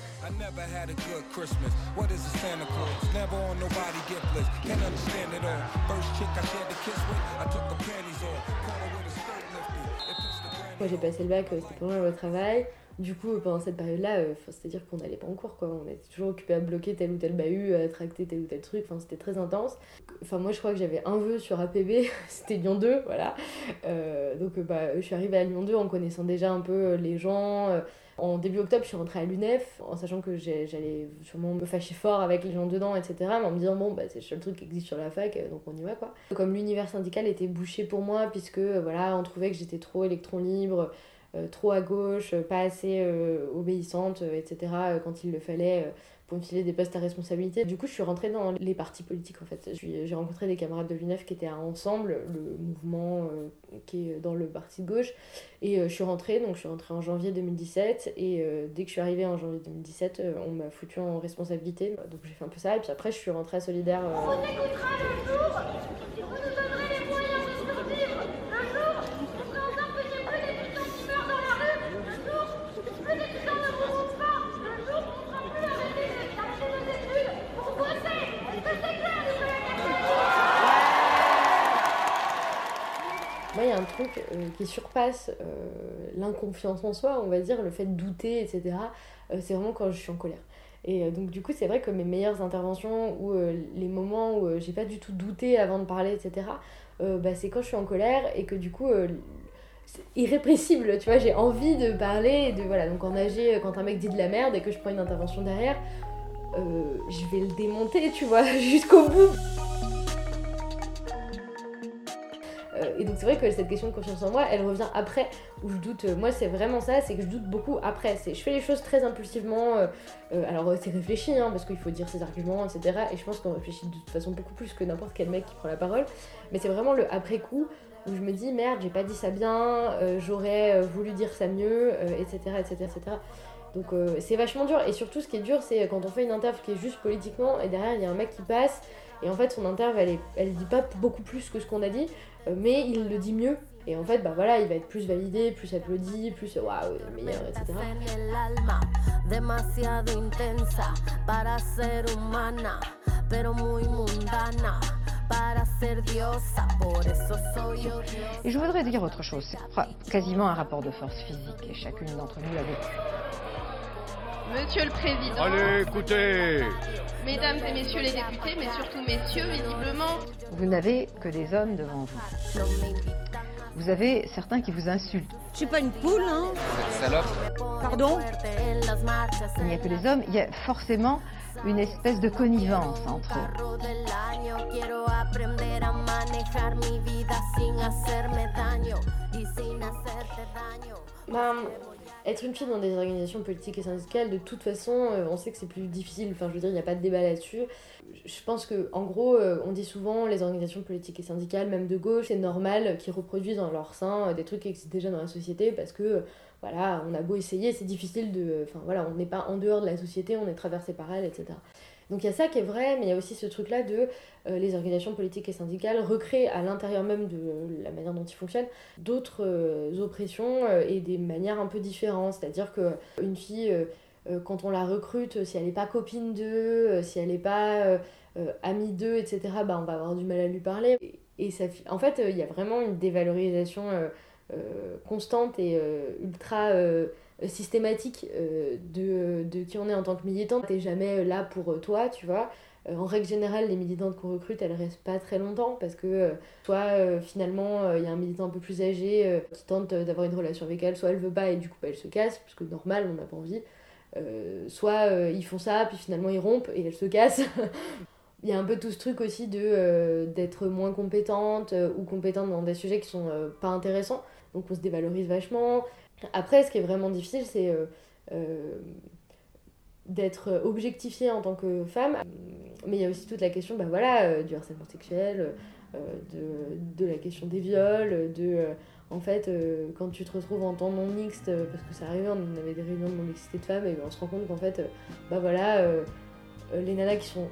Moi j'ai passé le bac, c'était pendant le travail. Du coup, euh, pendant cette période-là, euh, c'est-à-dire qu'on n'allait pas en cours, quoi. On était toujours occupé à bloquer tel ou tel bahut, à tracter tel ou tel truc. Enfin, c'était très intense. Enfin, moi, je crois que j'avais un vœu sur APB, (laughs) c'était Lyon 2, voilà. Euh, donc, bah, je suis arrivée à Lyon 2 en connaissant déjà un peu les gens. En début octobre, je suis rentrée à l'UNEF, en sachant que j'allais sûrement me fâcher fort avec les gens dedans, etc. Mais en me disant, bon, bah, c'est le seul truc qui existe sur la fac, donc on y va, quoi. Comme l'univers syndical était bouché pour moi, puisque, voilà, on trouvait que j'étais trop électron libre, trop à gauche, euh, pas assez euh, obéissante, euh, etc. euh, quand il le fallait euh, pour me filer des postes à responsabilité. Du coup, je suis rentrée dans les partis politiques en fait. J'ai rencontré des camarades de l'UNEF qui étaient Ensemble, le mouvement euh, qui est dans le parti de gauche. Et euh, je suis rentrée, donc je suis rentrée en janvier 2017. Et euh, dès que je suis arrivée en janvier 2017, euh, on m'a foutu en responsabilité. Donc j'ai fait un peu ça. Et puis après, je suis rentrée à Solidaire. euh, il y a un truc euh, qui surpasse euh, l'inconfiance en soi, on va dire, le fait de douter, etc. euh, c'est vraiment quand je suis en colère. Et euh, donc, du coup, c'est vrai que mes meilleures interventions ou les moments où j'ai pas du tout douté avant de parler, etc., bah, c'est quand je suis en colère et que du coup, c'est irrépressible, tu vois, j'ai envie de parler, de voilà, donc en nager, quand un mec dit de la merde et que je prends une intervention derrière, je vais le démonter, tu vois, (laughs) jusqu'au bout. Et donc c'est vrai que cette question de confiance en moi, elle revient après, où je doute. euh, moi, c'est vraiment ça, c'est que je doute beaucoup après. C'est, je fais les choses très impulsivement. euh, euh, alors euh, c'est réfléchi, hein, parce qu'il faut dire ses arguments, etc. Et je pense qu'on réfléchit de toute façon beaucoup plus que n'importe quel mec qui prend la parole. Mais c'est vraiment le après coup où je me dis merde, j'ai pas dit ça bien, euh, j'aurais euh, voulu dire ça mieux, euh, etc., etc., etc. Donc euh, c'est vachement dur. Et surtout, ce qui est dur, c'est quand on fait une interview qui est juste politiquement, et derrière il y a un mec qui passe, et en fait son interview elle, est, elle dit pas beaucoup plus que ce qu'on a dit, euh, mais il le dit mieux. Et en fait, bah voilà, il va être plus validé, plus applaudi, plus waouh, meilleur, etc. Et je voudrais dire autre chose. C'est quasiment un rapport de force physique et chacune d'entre nous l'a vécu. Monsieur le Président, Allez, écoutez Mesdames et Messieurs les députés, mais surtout Messieurs, visiblement, Vous n'avez que des hommes devant vous. Vous avez certains qui vous insultent. Je suis pas une poule, hein Salope. Pardon? Il n'y a que des hommes, il y a forcément une espèce de connivence entre eux. Ben, être une fille dans des organisations politiques et syndicales, de toute façon, euh, on sait que c'est plus difficile. Enfin, je veux dire, il n'y a pas de débat là-dessus. Je pense que, en gros, euh, on dit souvent les organisations politiques et syndicales, même de gauche, c'est normal qu'ils reproduisent dans leur sein euh, des trucs qui existent déjà dans la société parce que, voilà, on a beau essayer, c'est difficile de. Enfin, voilà, on n'est pas en dehors de la société, on est traversé par elle, etc. Donc il y a ça qui est vrai, mais il y a aussi ce truc-là de euh, les organisations politiques et syndicales recréent à l'intérieur même de la manière dont ils fonctionnent d'autres euh, oppressions euh, et des manières un peu différentes. C'est-à-dire que une fille, quand on la recrute, si elle n'est pas copine d'eux, si elle n'est pas amie d'eux, etc., bah, on va avoir du mal à lui parler. Et, en fait, il y a vraiment une dévalorisation constante et ultra systématique euh, de, de qui on est en tant que militante. T'es jamais là pour euh, toi, tu vois. Euh, en règle générale, les militantes qu'on recrute, elles restent pas très longtemps parce que euh, soit euh, finalement il y a un militant un peu plus âgé euh, qui tente euh, d'avoir une relation avec elle, soit elle veut pas et du coup bah, elle se casse parce que normal, on n'a pas envie. Euh, soit euh, ils font ça, puis finalement ils rompent et elle se casse. Il (laughs) y a un peu tout ce truc aussi de euh, d'être moins compétente euh, ou compétente dans des sujets qui sont euh, pas intéressants. Donc on se dévalorise vachement. Après, ce qui est vraiment difficile, c'est euh, euh, d'être objectifiée en tant que femme. Mais il y a aussi toute la question bah voilà, euh, du harcèlement sexuel, de, de la question des viols, de... en fait, quand tu te retrouves en temps non mixte, parce que ça arrivait, on avait des réunions de non mixité de femmes, et ben, on se rend compte qu'en fait, bah voilà, les nanas qui sont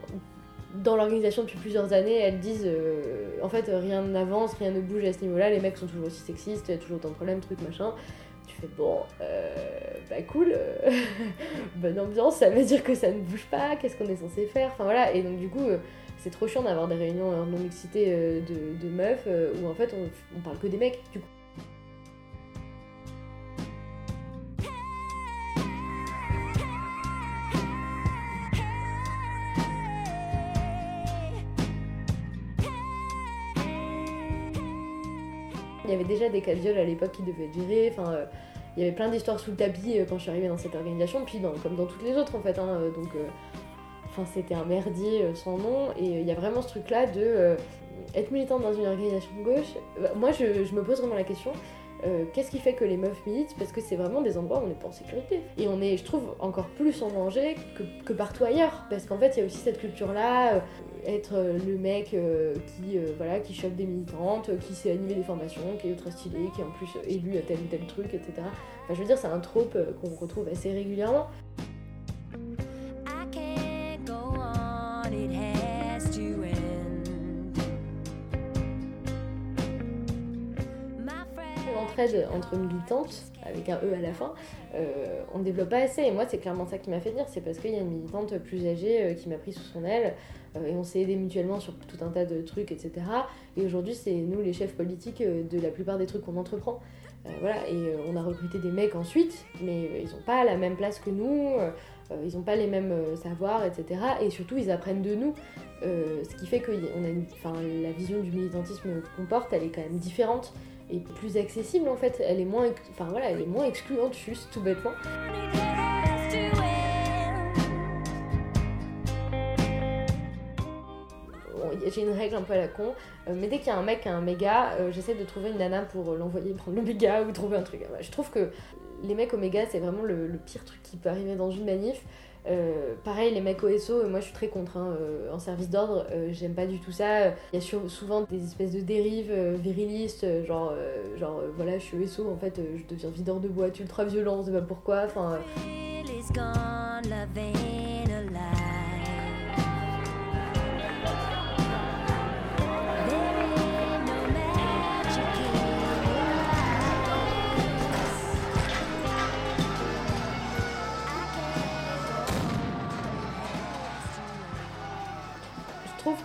dans l'organisation depuis plusieurs années, elles disent en fait rien n'avance, rien ne bouge à ce niveau-là, les mecs sont toujours aussi sexistes, il y a toujours autant de problèmes, trucs machin. Bon, euh, bah cool, euh, (laughs) bonne ambiance, ça veut dire que ça ne bouge pas, qu'est-ce qu'on est censé faire Enfin voilà, et donc du coup, euh, c'est trop chiant d'avoir des réunions non-mixité euh, de, meufs où en fait on, parle que des mecs. Il y avait déjà des cas de viol à l'époque qui devaient gérés. Enfin, euh, il y avait plein d'histoires sous le tapis euh, quand je suis arrivée dans cette organisation, puis dans- comme dans toutes les autres en fait. hein, euh, donc, c'était un merdier sans nom. Et il y a vraiment ce truc-là de être militante dans une organisation de gauche. Bah, moi, je me pose vraiment la question. Euh, Qu'est-ce qui fait que les meufs militent? Parce que c'est vraiment des endroits où on n'est pas en sécurité. Et on est, je trouve, encore plus en danger que, partout ailleurs. Parce qu'en fait, il y a aussi cette culture-là, euh, être euh, le mec qui, voilà, qui chope des militantes, qui sait animer des formations, qui est ultra stylé, qui est en plus élu à tel ou tel truc, etc. Enfin, je veux dire, c'est un trope qu'on retrouve assez régulièrement. Entre militantes, avec un E à la fin, euh, on ne développe pas assez. Et moi, c'est clairement ça qui m'a fait dire. C'est parce qu'il y a une militante plus âgée euh, qui m'a pris sous son aile euh, et on s'est aidé mutuellement sur tout un tas de trucs, etc. Et aujourd'hui, c'est nous les chefs politiques de la plupart des trucs qu'on entreprend. Voilà, et on a recruté des mecs ensuite, mais ils n'ont pas la même place que nous, ils n'ont pas les mêmes savoirs, etc. Et surtout, ils apprennent de nous. Ce qui fait que a une- la vision du militantisme qu'on porte, elle est quand même différente et plus accessible en fait. Elle est moins, enfin voilà, elle est moins excluante juste tout bêtement. J'ai une règle un peu à la con, euh, mais dès qu'il y a un mec qui un méga, euh, j'essaie de trouver une nana pour euh, l'envoyer prendre le méga ou trouver un truc. Je trouve que les mecs au méga, c'est vraiment le pire truc qui peut arriver dans une manif. Euh, pareil, les mecs au SO, euh, moi je suis très contre. hein, euh, en service d'ordre, j'aime pas du tout ça. Il y a souvent des espèces de dérives virilistes, genre, genre voilà, je suis au SO, en fait, je deviens videur de boîte ultra violent, on sait pas pourquoi.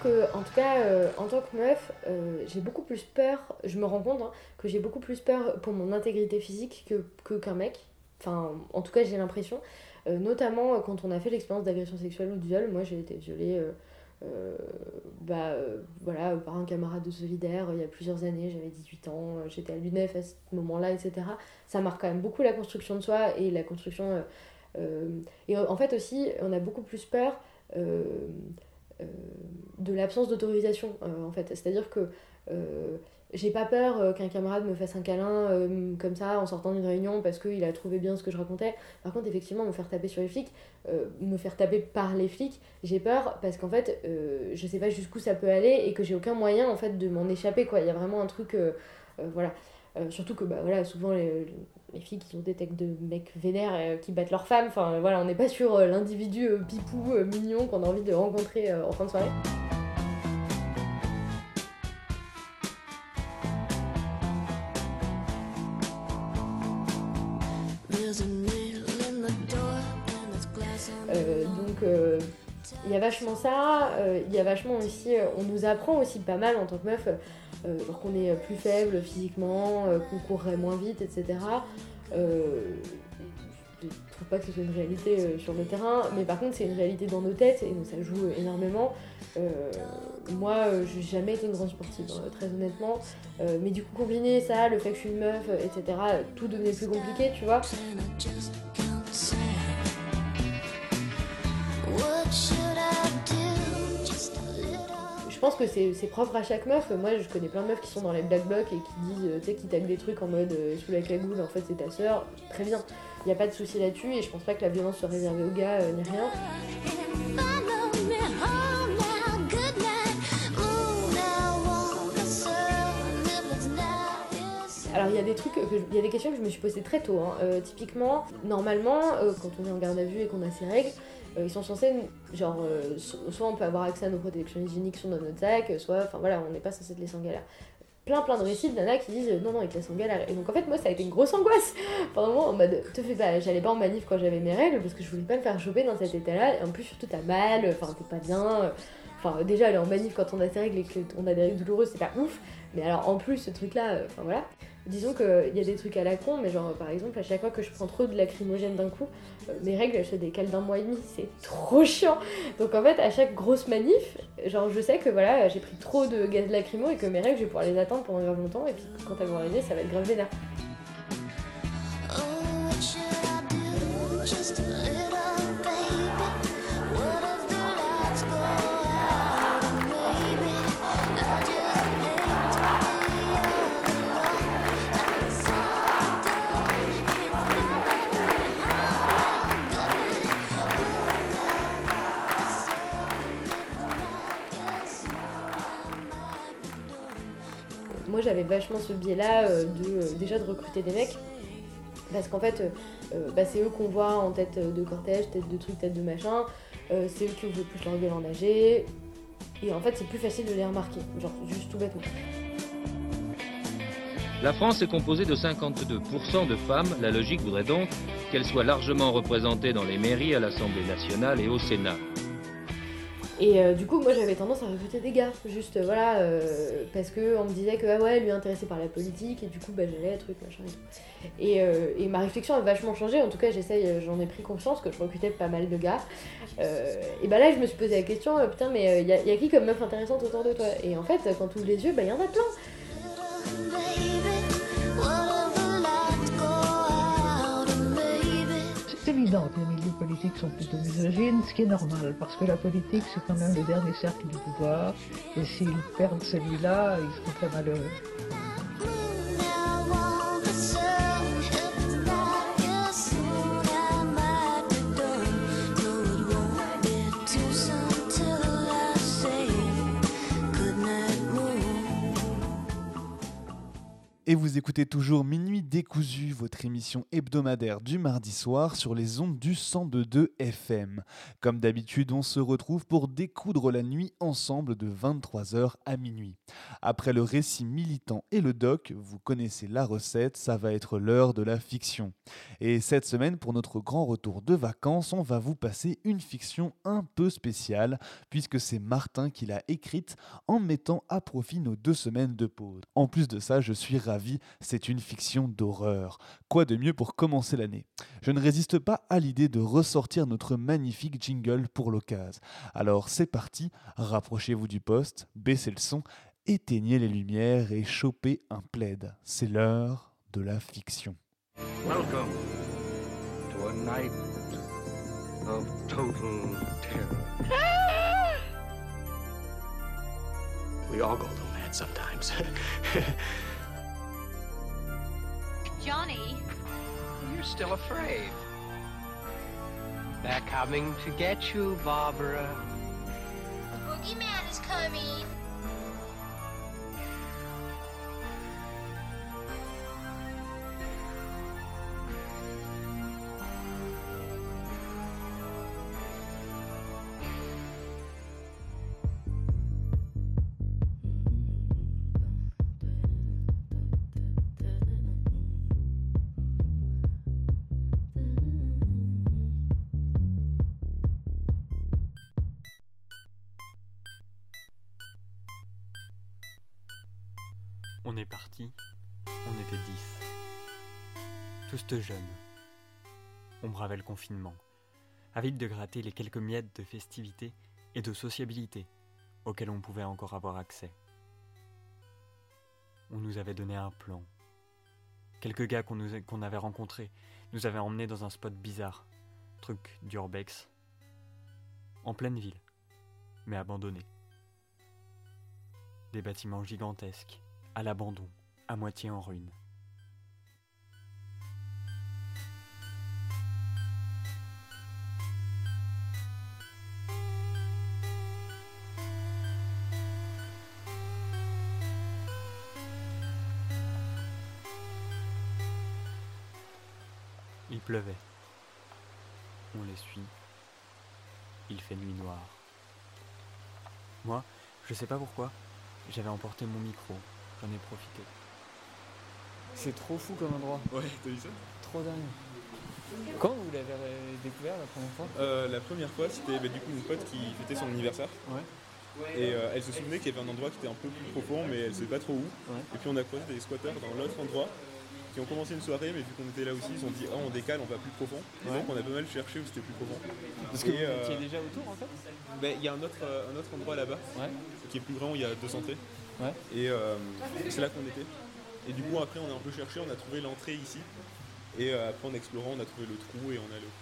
Que, en tout cas, euh, en tant que meuf, euh, j'ai beaucoup plus peur, je me rends compte hein, que j'ai beaucoup plus peur pour mon intégrité physique que qu'un mec. Enfin, en tout cas, j'ai l'impression. Euh, notamment quand on a fait l'expérience d'agression sexuelle ou de viol, moi j'ai été violée bah, voilà, par un camarade de solidaire il y a plusieurs années, j'avais 18 ans, j'étais à l'UNEF à ce moment-là, etc. Ça marque quand même beaucoup la construction de soi et la construction. et en fait aussi, on a beaucoup plus peur de l'absence d'autorisation, euh, en fait. C'est-à-dire que euh, j'ai pas peur euh, qu'un camarade me fasse un câlin euh, comme ça en sortant d'une réunion parce qu'il a trouvé bien ce que je racontais. Par contre, effectivement, me faire taper sur les flics, euh, me faire taper par les flics, j'ai peur parce qu'en fait, euh, je sais pas jusqu'où ça peut aller et que j'ai aucun moyen en fait de m'en échapper. Quoi. Il y a vraiment un truc. euh, euh, voilà. Euh, surtout que bah, voilà, souvent les, les filles qui ont des têtes de mecs vénères euh, qui battent leurs femmes, enfin voilà, on n'est pas sur euh, l'individu pipou, mignon qu'on a envie de rencontrer en fin de soirée. Donc il y a vachement ça, il y a vachement aussi, on nous apprend aussi pas mal en tant que meuf, euh, qu'on est plus faible physiquement, euh, qu'on courrait moins vite, etc. Euh, je trouve pas que ce soit une réalité euh, sur le terrain, mais par contre c'est une réalité dans nos têtes et donc ça joue énormément. Moi, j'ai jamais été une grande sportive, hein, très honnêtement, mais du coup combiner ça, le fait que je suis une meuf, etc., tout devenait plus compliqué, tu vois. Pense que c'est propre à chaque meuf. Moi, je connais plein de meufs qui sont dans les black blocs et qui disent, euh, tu sais, qui taguent des trucs en mode euh, sous la cagoule, en fait, c'est ta sœur. Très bien. Il n'y a pas de souci là-dessus et je pense pas que la violence soit réservée aux gars euh, ni rien. Alors il y a des trucs, je- il y a des questions que je me suis posées très tôt. hein. Typiquement, normalement, quand on est en garde à vue et qu'on a ses règles, ils sont censés, genre, euh, so- soit on peut avoir accès à nos protections hygiéniques dans notre sac, soit, enfin voilà, on n'est pas censé te laisser en galère. Plein plein de récits de qui disent euh, non non ils te laissent en galère. Et donc en fait moi ça a été une grosse angoisse. (laughs) Pendant un moment en mode te fais pas j'allais pas en manif quand j'avais mes règles parce que je voulais pas me faire choper dans cet état là et en plus surtout t'as mal enfin t'es pas bien euh, enfin déjà aller en manif quand on a ses règles et qu'on a des règles douloureuses c'est pas ouf. Mais alors en plus ce truc là enfin voilà disons qu'il y a des trucs à la con mais genre par exemple à chaque fois que je prends trop de lacrymogène d'un coup euh, mes règles elles se décalent d'un mois et demi. C'est trop chiant. Donc en fait à chaque grosse manif genre je sais que voilà j'ai pris trop de gaz lacrymo et que mes règles je vais pouvoir les attendre pendant grave longtemps. Et puis quand elles vont arriver ça va être grave vénère j'avais vachement ce biais là de euh, déjà de recruter des mecs parce qu'en fait euh, euh, bah, c'est eux qu'on voit en tête de cortège tête de truc tête de machin euh, c'est eux qui ouvrent plus leur gueule en nager et en fait c'est plus facile de les remarquer genre juste tout bêtement La France est composée de 52% de femmes. La logique voudrait donc qu'elles soient largement représentées dans les mairies, à l'Assemblée nationale et au Sénat. Et euh, du coup, moi j'avais tendance à recruter des gars, juste euh, voilà, euh, parce que on me disait que ah ouais, lui est intéressé par la politique, et du coup, bah j'allais, truc, machin et tout. Et, ma réflexion a vachement changé, en tout cas, j'essaye, j'en ai pris conscience que je recrutais pas mal de gars. Et bah là, je me suis posé la question, putain, mais il y, a- qui comme meuf intéressante autour de toi? Et en fait, quand tu ouvres les yeux, bah y en a plein. Les milieux politiques sont plutôt misogynes, ce qui est normal, parce que la politique, c'est quand même le dernier cercle du pouvoir, et s'ils perdent celui-là, ils seront très malheureux. Et vous écoutez toujours Minuit décousu, votre émission hebdomadaire du mardi soir sur les ondes du 102.2 FM. Comme d'habitude, on se retrouve pour découdre la nuit ensemble de 23h à minuit. Après le récit militant et le doc, vous connaissez la recette, ça va être l'heure de la fiction. Et cette semaine, pour notre grand retour de vacances, on va vous passer une fiction un peu spéciale, puisque c'est Martin qui l'a écrite en mettant à profit nos deux semaines de pause. En plus de ça, je suis ravi, c'est une fiction d'horreur. Quoi de mieux pour commencer l'année? Je ne résiste pas à l'idée de ressortir notre magnifique jingle pour l'occasion. Alors c'est parti, rapprochez-vous du poste, baissez le son, éteignez les lumières et chopez un plaid. C'est l'heure de la fiction. Welcome to a night of total terror. We all go a little mad sometimes. (laughs) Johnny, You're still afraid. They're coming to get you, Barbara. the boogeyman is coming. Tous jeunes. On bravait le confinement, avides de gratter les quelques miettes de festivité et de sociabilité auxquelles on pouvait encore avoir accès. On nous avait donné un plan. Quelques gars qu'on avait rencontrés nous avaient emmenés dans un spot bizarre, truc d'urbex, en pleine ville, mais abandonné. Des bâtiments gigantesques, à l'abandon, à moitié en ruine. Il pleuvait. On les suit. Il fait nuit noire. Moi, je sais pas pourquoi, j'avais emporté mon micro. J'en ai profité. C'est trop fou comme endroit. Ouais, t'as vu ça? Trop dingue. Quand vous l'avez découvert la première fois? Euh, La première fois, c'était bah, du coup une pote qui fêtait son anniversaire. Ouais. Et euh, elle se souvenait qu'il y avait un endroit qui était un peu plus profond, mais elle savait pas trop où. Et puis on a croisé des squatteurs dans l'autre endroit qui ont commencé une soirée, mais vu qu'on était là aussi, ils se sont dit, ah, on décale, on va plus profond. Et Ouais. donc on a pas mal cherché où c'était plus profond. Parce que Et, vous étiez déjà autour en fait ben, Il y a un autre, euh, un autre endroit là-bas, qui est plus grand, où il y a deux entrées. Et euh, c'est là qu'on était. Et du coup, après, on a un peu cherché, on a trouvé l'entrée ici. Et euh, après, en explorant, on a trouvé le trou et on est allé au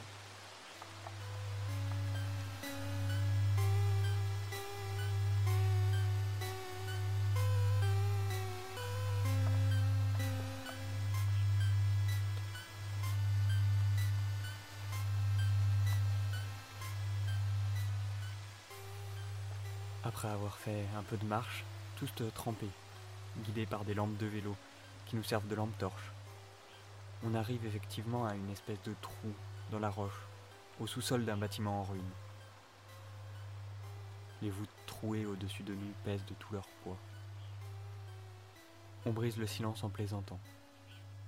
Après avoir fait un peu de marche, tous euh, trempés, guidés par des lampes de vélo qui nous servent de lampes torches. On arrive effectivement à une espèce de trou dans la roche, au sous-sol d'un bâtiment en ruine. Les voûtes trouées au-dessus de nous pèsent de tout leur poids. On brise le silence en plaisantant,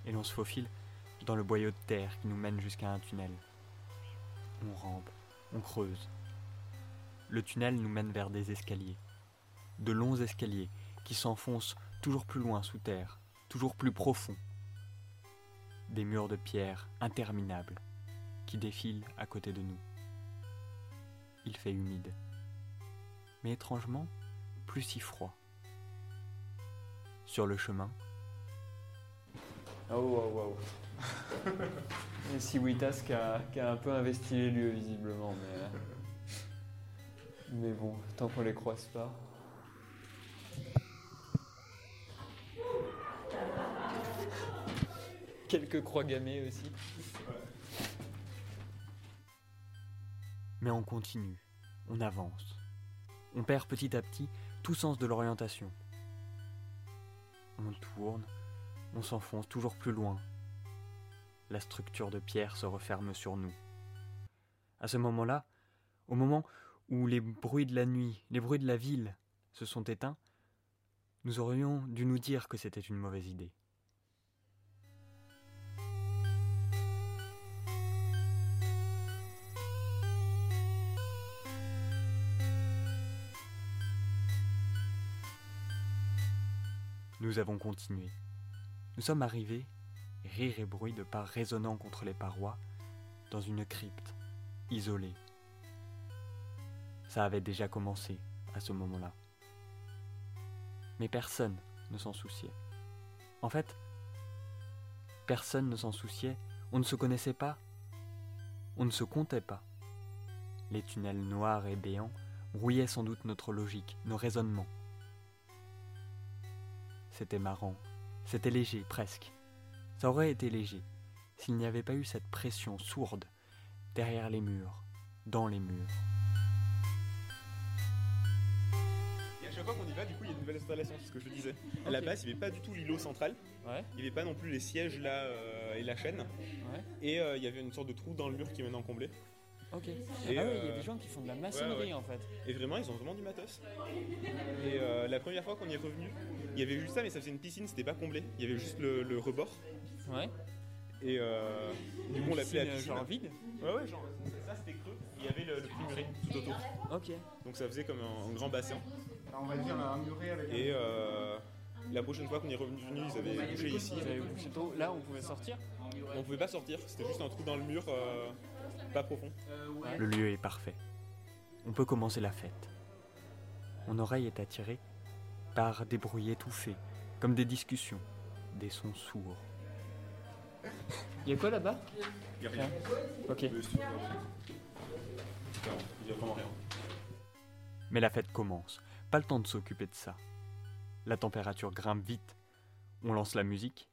et l'on se faufile dans le boyau de terre qui nous mène jusqu'à un tunnel. On rampe, on creuse, le tunnel nous mène vers des escaliers. De longs escaliers qui s'enfoncent toujours plus loin sous terre, toujours plus profonds. Des murs de pierre interminables qui défilent à côté de nous. Il fait humide, mais étrangement plus si froid. Sur le chemin, Oh wow wow. (laughs) Et Siwitas qui qui a un peu investi les lieux visiblement, mais. Mais bon, tant qu'on les croise pas. Quelques croix gammées aussi. mais on continue, on avance. On perd petit à petit tout sens de l'orientation. On tourne, on s'enfonce toujours plus loin. La structure de pierre se referme sur nous. À ce moment-là, au moment où les bruits de la nuit, les bruits de la ville se sont éteints, nous aurions dû nous dire que c'était une mauvaise idée. Nous avons continué. Nous sommes arrivés, rire et bruit de pas résonnant contre les parois, dans une crypte, isolée. Ça avait déjà commencé à ce moment-là. Mais personne ne s'en souciait. En fait, personne ne s'en souciait, on ne se connaissait pas, on ne se comptait pas. Les tunnels noirs et béants brouillaient sans doute notre logique, nos raisonnements. C'était marrant, c'était léger presque. Ça aurait été léger s'il n'y avait pas eu cette pression sourde derrière les murs, dans les murs. Nouvelles installations, c'est ce que je disais. À la base, il n'y avait pas du tout l'îlot central. Il n'y avait pas non plus les sièges là euh, et la chaîne. Et euh, il y avait une sorte de trou dans le mur qui est maintenant comblé. Ok. Et, ah oui, il y a euh, des gens qui font de la maçonnerie ouais, ouais. en fait. Et vraiment, ils ont vraiment du matos. Et euh, la première fois qu'on y est revenu, il y avait juste ça, mais ça faisait une piscine, c'était pas comblé. Il y avait juste le, le rebord. Ouais. Et euh, du coup, on l'appelait la piscine, genre vide Ouais, ouais, genre ça c'était creux. Il y avait le, le tout autour. Ok. Donc ça faisait comme un, un grand bassin. On va dire un muret avec un- Et euh, la prochaine fois qu'on est revenu, ils avaient bouché ici. Ils avaient bouché tôt. Là, on pouvait sortir On pouvait pas sortir, c'était juste un trou dans le mur, euh, pas profond. Le lieu est parfait. On peut commencer la fête. Mon oreille est attirée par des bruits étouffés, comme des discussions, des sons sourds. Il y a quoi là-bas? Il y a rien. Ok. Il y a vraiment rien. Mais la fête commence. Pas le temps de s'occuper de ça. La température grimpe vite. On lance la musique.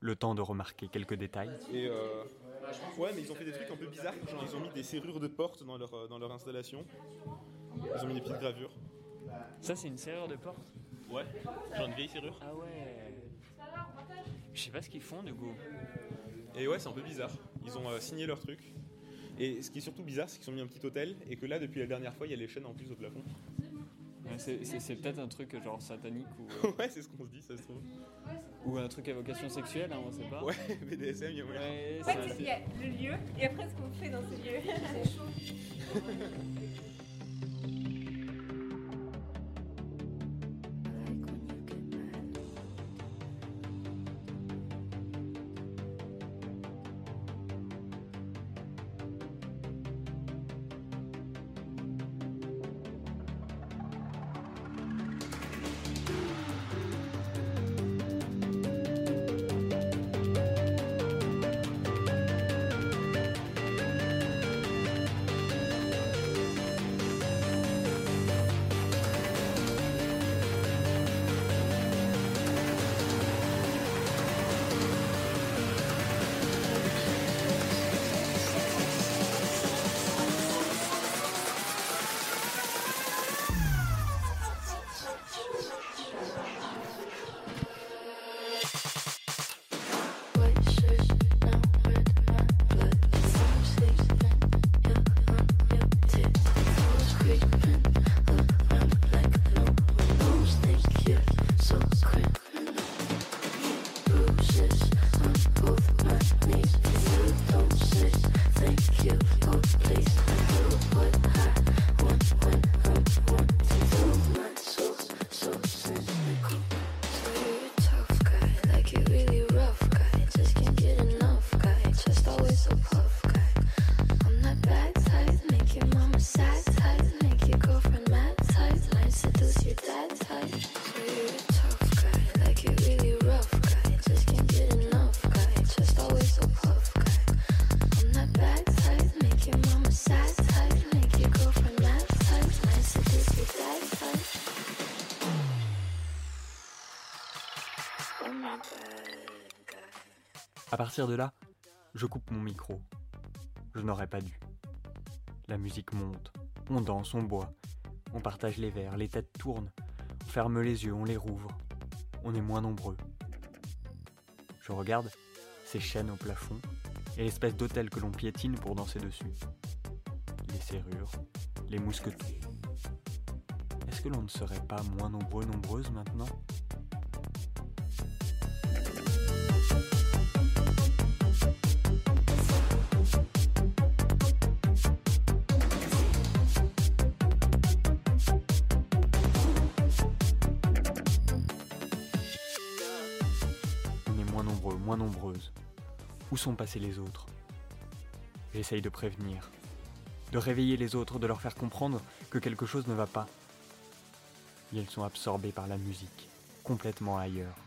Le temps de remarquer quelques détails. Et euh, ouais, mais ils ont fait des trucs un peu bizarres. Genre, ils ont mis des serrures de porte dans leur, euh, dans leur installation. Ils ont mis des petites gravures. Ça, c'est une serrure de porte Ouais, genre une vieille serrure. Ah ouais. Je sais pas ce qu'ils font du coup. Et ouais, c'est un peu bizarre. Ils ont euh, signé leur truc. Et ce qui est surtout bizarre, c'est qu'ils ont mis un petit hôtel et que là, depuis la dernière fois, il y a les chaînes en plus au plafond. Ouais, c'est- peut-être un truc genre satanique ou, euh, (laughs) ouais, c'est ce qu'on se dit, ça se trouve. ou un truc à vocation sexuelle, hein, on sait pas. Ouais, (laughs) BDSM, il y a moyen. Ouais, En c'est fait, il y a le lieu et après ce qu'on fait dans ce lieu. C'est chaud. (laughs) partir de là, je coupe mon micro. Je n'aurais pas dû. La musique monte, on danse, on boit, on partage les verres, les têtes tournent, on ferme les yeux, on les rouvre. On est moins nombreux. Je regarde ces chaînes au plafond et l'espèce d'hôtel que l'on piétine pour danser dessus. Les serrures, les mousquetons. Est-ce que l'on ne serait pas moins nombreux, nombreuses maintenant? Où sont passés les autres? J'essaye de prévenir, de réveiller les autres, de leur faire comprendre que quelque chose ne va pas. Et elles sont absorbées par la musique, complètement ailleurs.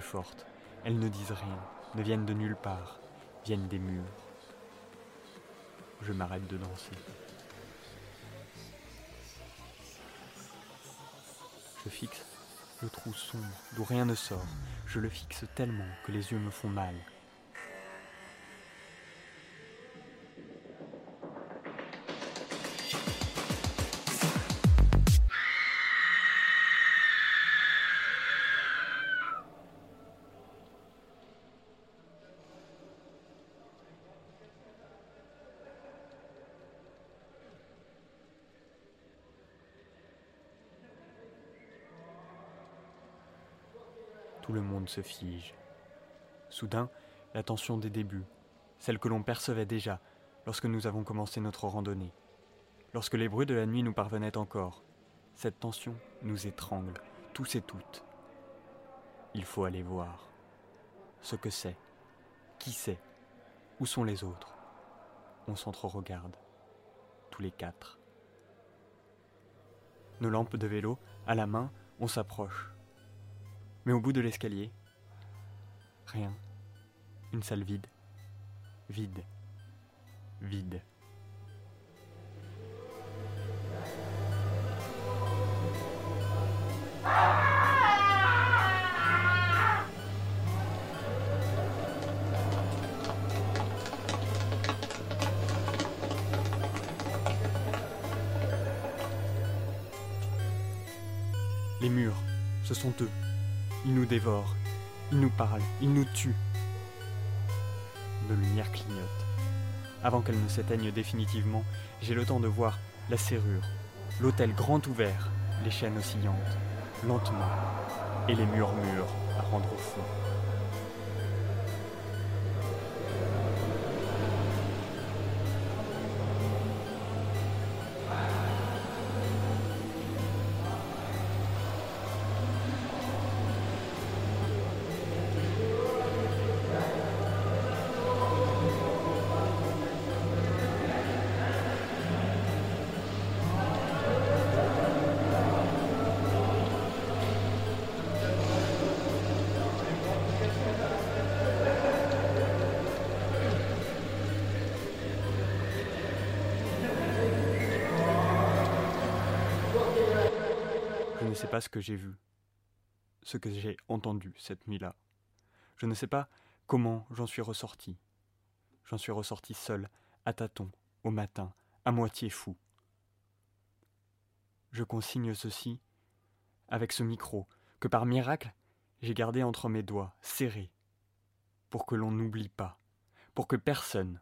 Fortes. Elles ne disent rien, ne viennent de nulle part, viennent des murs. Je m'arrête de danser. Je fixe le trou sombre d'où rien ne sort. Je le fixe tellement que les yeux me font mal. Tout le monde se fige. Soudain, la tension des débuts, celle que l'on percevait déjà lorsque nous avons commencé notre randonnée, lorsque les bruits de la nuit nous parvenaient encore, cette tension nous étrangle, tous et toutes. Il faut aller voir ce que c'est, qui c'est, où sont les autres. On s'entre-regarde, tous les quatre. Nos lampes de vélo, à la main, on s'approche. Mais au bout de l'escalier, rien. Une salle vide. Vide. Vide. Les murs, ce sont eux. Ils nous dévorent, ils nous parlent, ils nous tuent. Nos lumières clignotent. Avant qu'elles ne s'éteignent définitivement, j'ai le temps de voir la serrure, l'hôtel grand ouvert, les chaînes oscillantes, lentement, et les murmures à rendre au fond. Ne sais pas ce que j'ai vu, ce que j'ai entendu cette nuit-là. Je ne sais pas comment j'en suis ressorti. J'en suis ressorti seul, à tâtons, au matin, à moitié fou. Je consigne ceci avec ce micro que par miracle j'ai gardé entre mes doigts, serré, pour que l'on n'oublie pas, pour que personne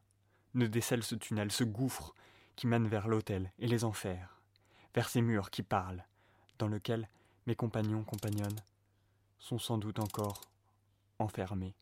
ne décèle ce tunnel, ce gouffre qui mène vers l'autel et les enfers, vers ces murs qui parlent, dans lequel mes compagnons, compagnonnes, sont sans doute encore enfermés.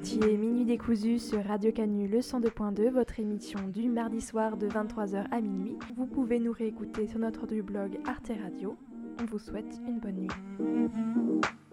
Écoutiez Minuit décousu sur Radio Canu le 102.2, votre émission du mardi soir de 23h à minuit. Vous pouvez nous réécouter sur notre blog Arte Radio. On vous souhaite une bonne nuit.